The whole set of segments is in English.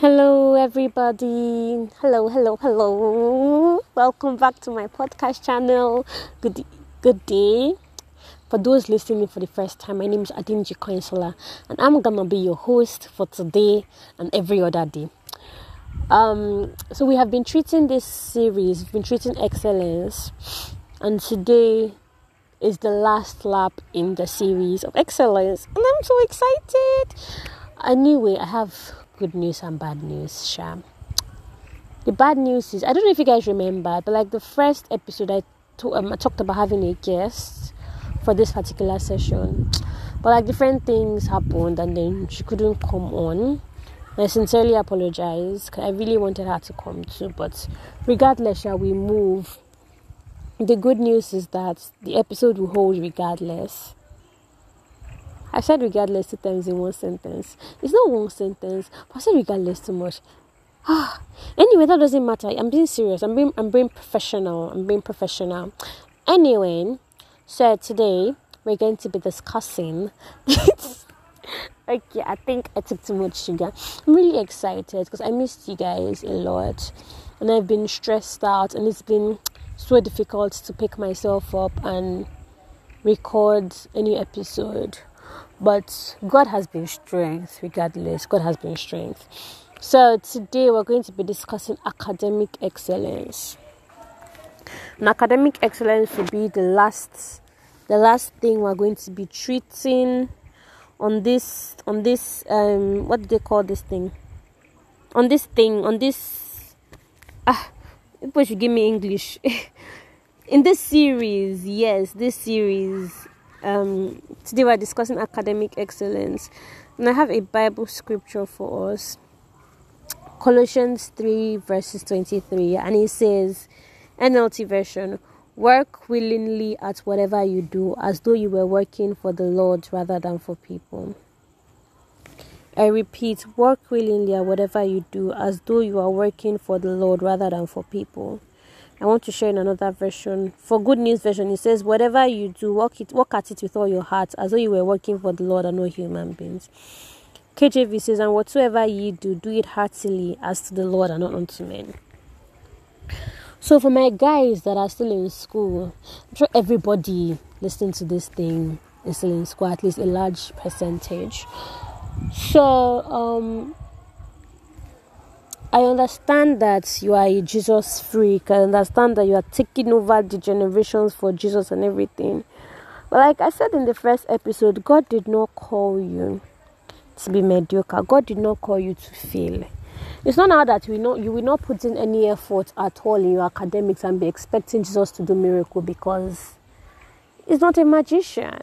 Hello, everybody. Hello, hello, hello. Welcome back to my podcast channel. Good, good day. For those listening for the first time, my name is Adinji Coinsola, and I'm gonna be your host for today and every other day. Um, so we have been treating this series, we've been treating excellence, and today is the last lap in the series of excellence, and I'm so excited. Anyway, I have good news and bad news, Sham. The bad news is I don't know if you guys remember, but like the first episode, I, to, um, I talked about having a guest for this particular session, but like different things happened, and then she couldn't come on. I sincerely apologize I really wanted her to come too, but regardless, shall we move? The good news is that the episode will hold regardless. I said regardless two times in one sentence. It's not one sentence, but I said regardless too much. Ah, anyway, that doesn't matter. I'm being serious. I'm being I'm being professional. I'm being professional. Anyway, so today we're going to be discussing. okay, I think I took too much sugar. I'm really excited because I missed you guys a lot, and I've been stressed out, and it's been so difficult to pick myself up and record any episode but God has been strength regardless. God has been strength. So today we're going to be discussing academic excellence. And academic excellence will be the last the last thing we're going to be treating on this on this um what do they call this thing? On this thing, on this ah people should give me English. In this series, yes, this series um, today we're discussing academic excellence, and I have a Bible scripture for us Colossians 3, verses 23, and it says, NLT version, work willingly at whatever you do as though you were working for the Lord rather than for people. I repeat, work willingly at whatever you do as though you are working for the Lord rather than for people. I want to share in another version. For Good News version, it says, "Whatever you do, work it, work at it with all your heart, as though you were working for the Lord and not human beings." KJV says, "And whatsoever ye do, do it heartily, as to the Lord and not unto men." So, for my guys that are still in school, I'm sure everybody listening to this thing is still in school, at least a large percentage. So, um, I understand that you are a Jesus freak. I understand that you are taking over the generations for Jesus and everything. But like I said in the first episode, God did not call you to be mediocre. God did not call you to fail. It's not now that we know you will not put in any effort at all in your academics and be expecting Jesus to do miracle because he's not a magician.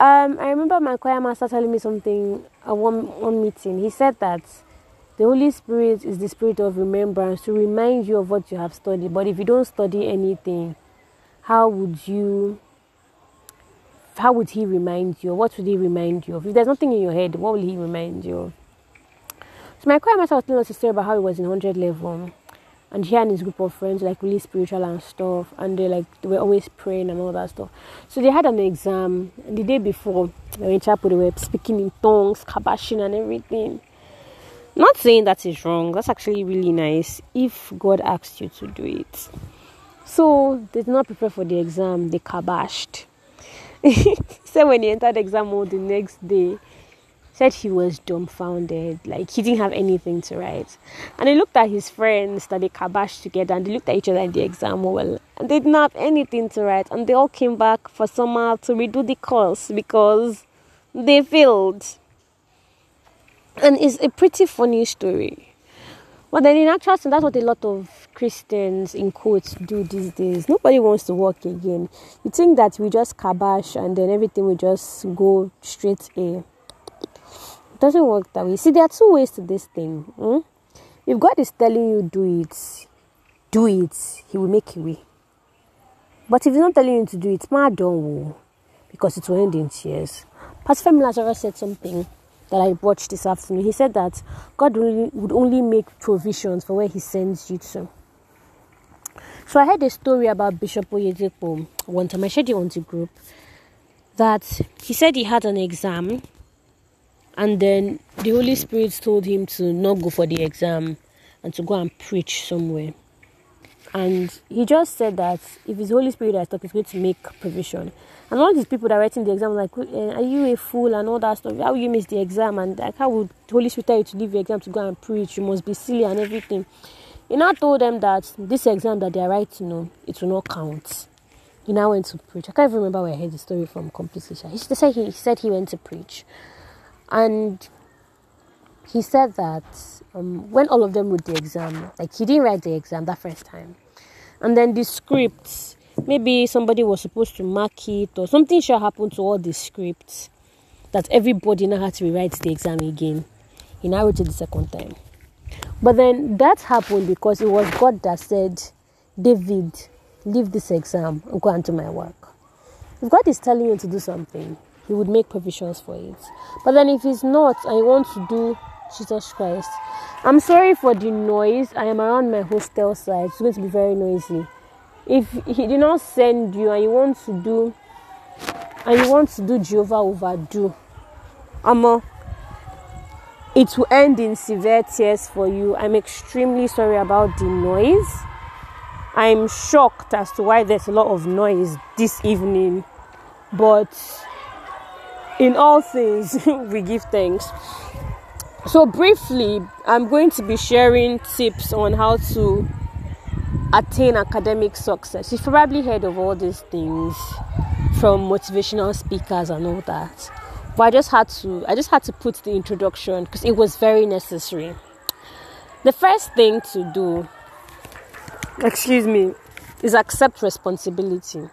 Um, I remember my choir master telling me something at one one meeting. He said that the Holy Spirit is the spirit of remembrance to remind you of what you have studied. But if you don't study anything, how would you how would he remind you? What would he remind you of? If there's nothing in your head, what will he remind you of? So my choir master was telling us a story about how he was in 100 level. And he and his group of friends like really spiritual and stuff. And they like they were always praying and all that stuff. So they had an exam. And the day before, they were in chapel, they were speaking in tongues, kabashing and everything. Not saying that is wrong, that's actually really nice if God asks you to do it. So they did not prepare for the exam, they kabashed. so when he entered the exam hall the next day, said he was dumbfounded, like he didn't have anything to write. And he looked at his friends that they kabashed together and they looked at each other in the exam hall and they didn't have anything to write. And they all came back for summer to redo the course because they failed. And it's a pretty funny story. But then in actual sense, that's what a lot of Christians in quotes do these days. Nobody wants to work again. You think that we just kabash and then everything will just go straight A. It doesn't work that way. See, there are two ways to this thing. Hmm? If God is telling you do it, do it, He will make a way. But if He's not telling you to do it, ma don't because it will end in tears. Pastor Femi Lazarus said something that I watched this afternoon, he said that God would only make provisions for where He sends you to. So I heard a story about Bishop Oyedepo one time. I shared it on the group that he said he had an exam And then the Holy Spirit told him to not go for the exam and to go and preach somewhere. And he just said that if it's Holy Spirit that's talking, he's going to make provision. And all these people that are writing the exam, like, eh, are you a fool and all that stuff? How will you miss the exam? And like, how would Holy Spirit tell you to leave the exam to go and preach? You must be silly and everything. He now told them that this exam that they are writing on, it will not count. He now went to preach. I can't even remember where I heard the story from completely. He said he, he said he went to preach. And he said that um, when all of them wrote the exam, like he didn't write the exam that first time, and then the scripts, maybe somebody was supposed to mark it or something should happen to all the scripts that everybody now had to rewrite the exam again. He now wrote it the second time. But then that happened because it was God that said, David, leave this exam and go and do my work. If God is telling you to do something, He would make provisions for it. But then if He's not and want to do Jesus Christ. I'm sorry for the noise. I am around my hostel side. It's going to be very noisy. If he did not send you and you want to do and you want to do Jehovah overdo, Amo, it will end in severe tears for you. I'm extremely sorry about the noise. I'm shocked as to why there's a lot of noise this evening. But in all things, we give thanks. So, briefly, I'm going to be sharing tips on how to attain academic success. You've probably heard of all these things from motivational speakers and all that. But I just had to I just had to put the introduction because it was very necessary. The first thing to do, excuse me, is accept responsibility.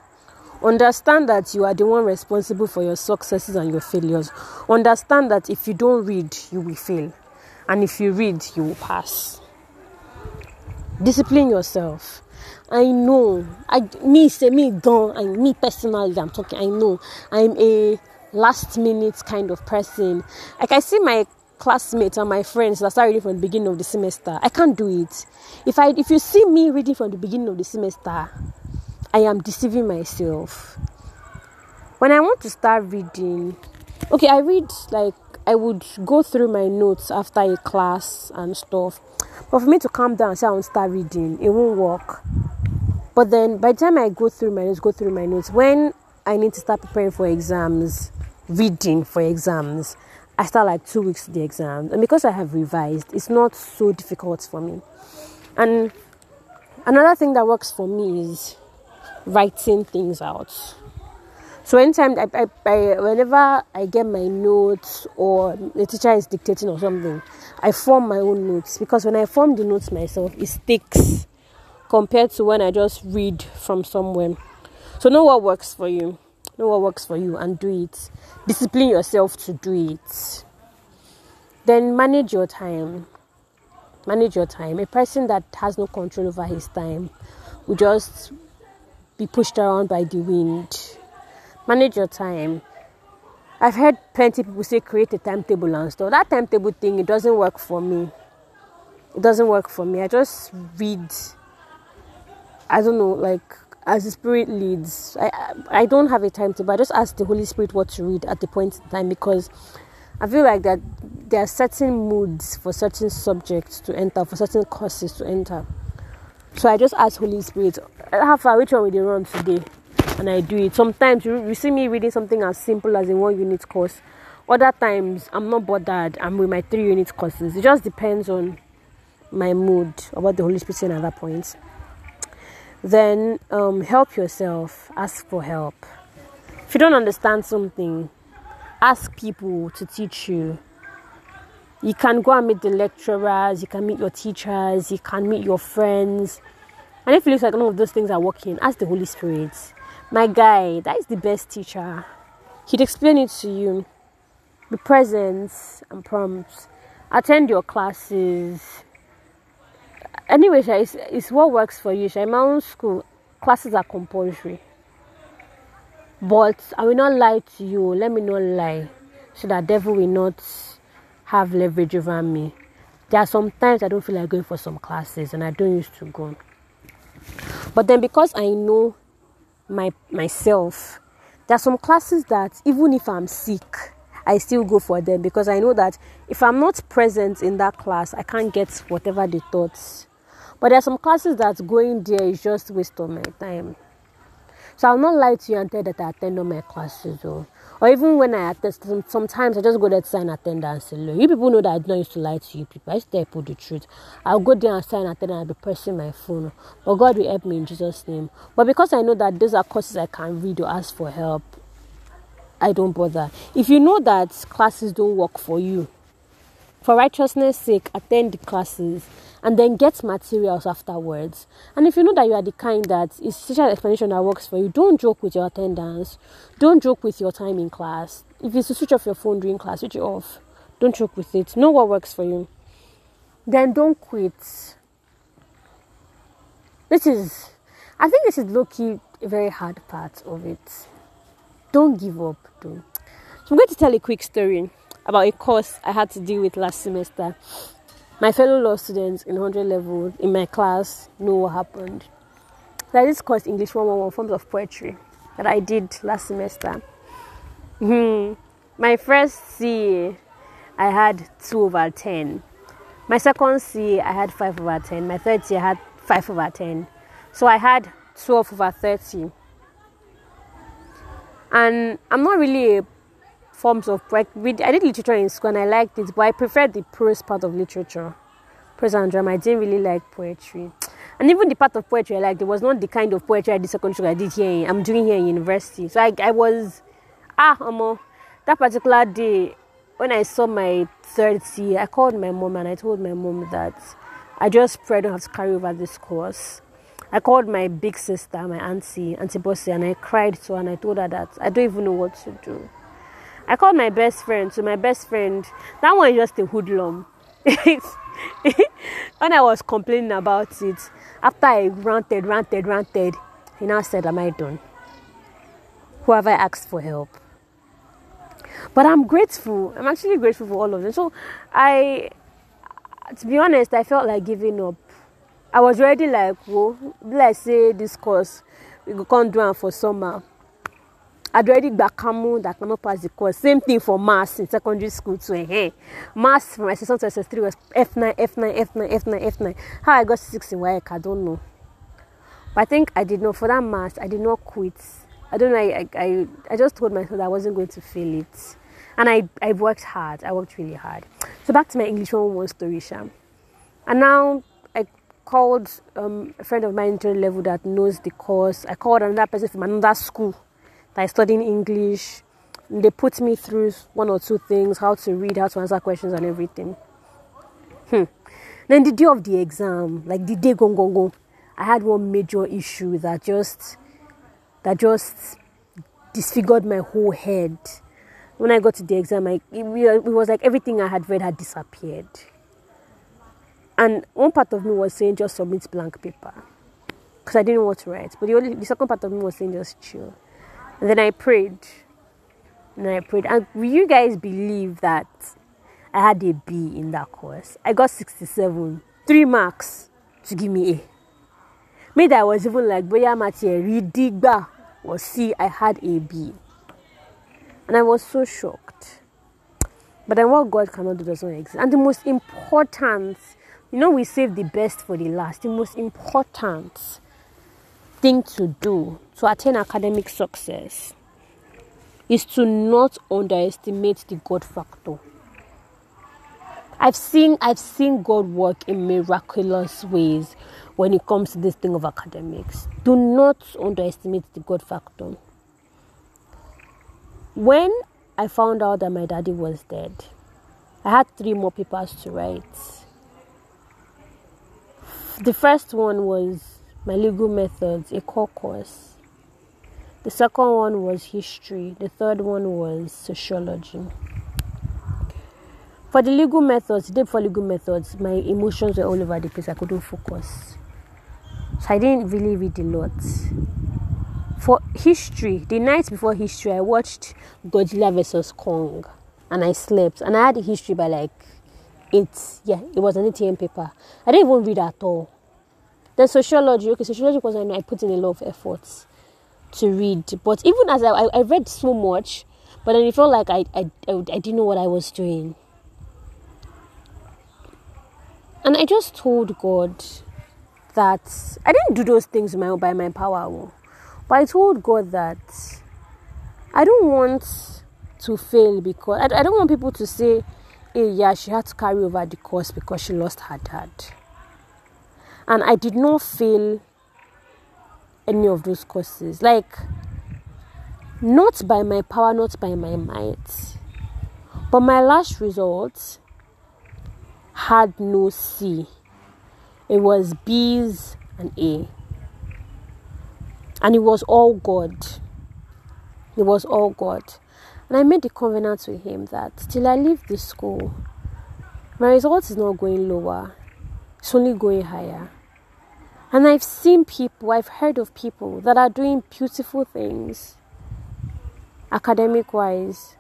Understand that you are the one responsible for your successes and your failures. Understand that if you don't read, you will fail. And if you read, you will pass. Discipline yourself. I know. I me say me gone and me personally I'm talking. I know. I'm a last minute kind of person. Like I see my classmates and my friends that start reading from the beginning of the semester. I can't do it. If I if you see me reading from the beginning of the semester, I am deceiving myself. When I want to start reading, okay, I read like I would go through my notes after a class and stuff. But for me to calm down and say I want to start reading, it won't work. But then by the time I go through my notes, go through my notes, when I need to start preparing for exams, reading for exams, I start like two weeks to the exam. And because I have revised, it's not so difficult for me. And another thing that works for me is writing things out. So anytime I, I, I, whenever I get my notes or the teacher is dictating or something, I form my own notes because when I form the notes myself, it sticks compared to when I just read from somewhere. So know what works for you. Know what works for you and do it. Discipline yourself to do it. Then manage your time. Manage your time. A person that has no control over his time will just be pushed around by the wind. Manage your time. I've heard plenty people say create a timetable and stuff. That timetable thing, it doesn't work for me. It doesn't work for me. I just read. I don't know, like as the Spirit leads. I I don't have a timetable. I just ask the Holy Spirit what to read at the point in time because I feel like that there are certain moods for certain subjects to enter, for certain courses to enter. So I just ask Holy Spirit, how far, which one will run today? And I do it. Sometimes you, you see me reading something as simple as a one unit course. Other times I'm not bothered. I'm with my three unit courses. It just depends on my mood about the Holy Spirit saying at that point. Then um, help yourself. Ask for help. If you don't understand something, ask people to teach you. You can go and meet the lecturers, you can meet your teachers, you can meet your friends. And if it looks like none of those things are working, ask the Holy Spirit. My guy, that is the best teacher. He'd explain it to you. Be present and prompt. Attend your classes. Anyway, it's, it's what works for you. In my own school, classes are compulsory. But I will not lie to you. Let me not lie. So that devil will not have leverage over me. There are some times I don't feel like going for some classes and I don't used to go. But then because I know my myself, there are some classes that even if I'm sick, I still go for them because I know that if I'm not present in that class, I can't get whatever they taught. But there are some classes that going there is just waste of my time. So I'll not lie to you and tell that I attend all my classes or or even when I attend sometimes I just go there to sign attendance alone. You people know that I don't used to lie to you people. I used to tell people the truth. I'll go there and sign attendance and I'll be pressing my phone. But God will help me in Jesus' name. But because I know that those are courses I can read or ask for help, I don't bother. If you know that classes don't work for you, for righteousness' sake, attend the classes and then get materials afterwards. And if you know that you are the kind that is teacher explanation that works for you, don't joke with your attendance. Don't joke with your time in class. If it's to switch off your phone during class, switch it off. Don't joke with it. Know what works for you. Then don't quit. This is, I think this is low key a very hard part of it. Don't give up, though. So I'm going to tell a quick story about a course I had to deal with last semester. My fellow law students in 100 level in my class know what happened. That is course English 111 forms of poetry that I did last semester. Hmm. My first CA, I had 2 over 10. My second CA, I had 5 over 10. My third CA, I had 5 over 10. So I had 12 over 30. And I'm not really a forms of like I did literature in school and I liked it, but I preferred the prose part of literature, prose and drama. I didn't really like poetry, and even the part of poetry I liked it was not the kind of poetry I did secondary school. I did here. In, I'm doing here in university, so I I was ah um, that particular day when I saw my third C, I called my mom and I told my mom that I just pray I don't have to carry over this course. I called my big sister, my auntie, Auntie Bossy, and I cried to her and I told her that I don't even know what to do. I called my best friend. So my best friend, that one is just a hoodlum. when I was complaining about it, after I ranted, ranted, ranted, he now said, Am I done? Who have I asked for help? But I'm grateful. I'm actually grateful for all of them. So I, to be honest, I felt like giving up. I was already like, well, let's say this course, we can't do it for summer. I'd already got Kamu that cannot pass the course. Same thing for maths in secondary school too. Eh? Maths from SS1 to SS3 was F9, F9, F9, F9, F9. How I got six in WAEC, I don't know. But I think I did not, for that maths, I did not quit. I don't know, I, I, I just told myself I wasn't going to fail it. And I, I worked hard. I worked really hard. So back to my English 101 story, Sham. And now I called um, a friend of mine into level that knows the course. I called another person from another school I studying English. They put me through one or two things, how to read, how to answer questions, and everything. Hmm. Then the day of the exam, like the day go go go, I had one major issue that just that just disfigured my whole head. When I got to the exam, I, it, it was like everything I had read had disappeared. And one part of me was saying just submit blank paper because I didn't want to write. But the only the second part of me was saying just chill. Then I prayed. And I prayed. And will you guys believe that I had a B in that course? I got 67, three marks to give me A. Made I was even like, Boya Mathieu, Ridigba or C, I had a B. And I was so shocked. But then what God cannot do does not exist. And the most important, you know, we save the best for the last. The most important thing to do to attain academic success is to not underestimate the God factor. I've seen I've seen God work in miraculous ways when it comes to this thing of academics. Do not underestimate the God factor. When I found out that my daddy was dead, I had three more papers to write. The first one was my legal methods, a core course. The second one was history. The third one was sociology. For the legal methods, day before legal methods, my emotions were all over the place. I couldn't focus. So I didn't really read a lot. For history, the night before history, I watched Godzilla vs. Kong and I slept. And I had history by like eight. Yeah, it was an ATM paper. I didn't even read at all. Then sociology, okay, sociology was I I put in a lot of efforts to read, but even as I, I, I read so much, But then it felt like I, I, I, I didn't know what I was doing. And I just told God that I didn't do those things my, by my power. But I told God that I don't want to fail because I, I don't want people to say, hey, yeah, she had to carry over the course because she lost her dad. And I did not fail any of those courses. Like, not by my power, not by my might. But my last result had no C. It was B's and A. And it was all God. It was all God. And I made the covenant with him that till I leave the school, my result is not going lower, it's only going higher. And I've seen people, I've heard of people that are doing beautiful things academic wise,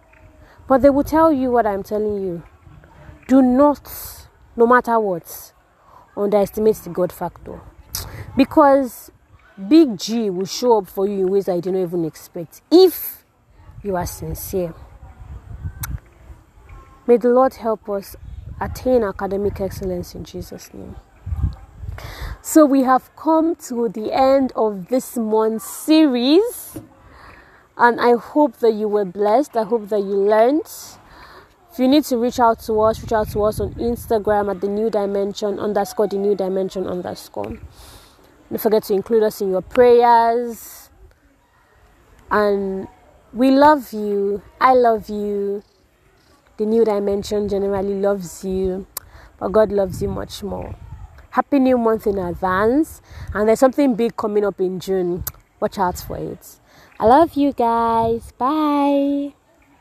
but they will tell you what I'm telling you. Do not, no matter what, underestimate the God factor. Because Big G will show up for you in ways I didn't even expect if you are sincere. May the Lord help us attain academic excellence in Jesus' name. So, we have come to the end of this month's series, and I hope that you were blessed. I hope that you learned. If you need to reach out to us, reach out to us on Instagram at the new dimension underscore the new dimension underscore. Don't forget to include us in your prayers. And we love you. I love you. The new dimension generally loves you, but God loves you much more. Happy new month in advance. And there's something big coming up in June. Watch out for it. I love you guys. Bye.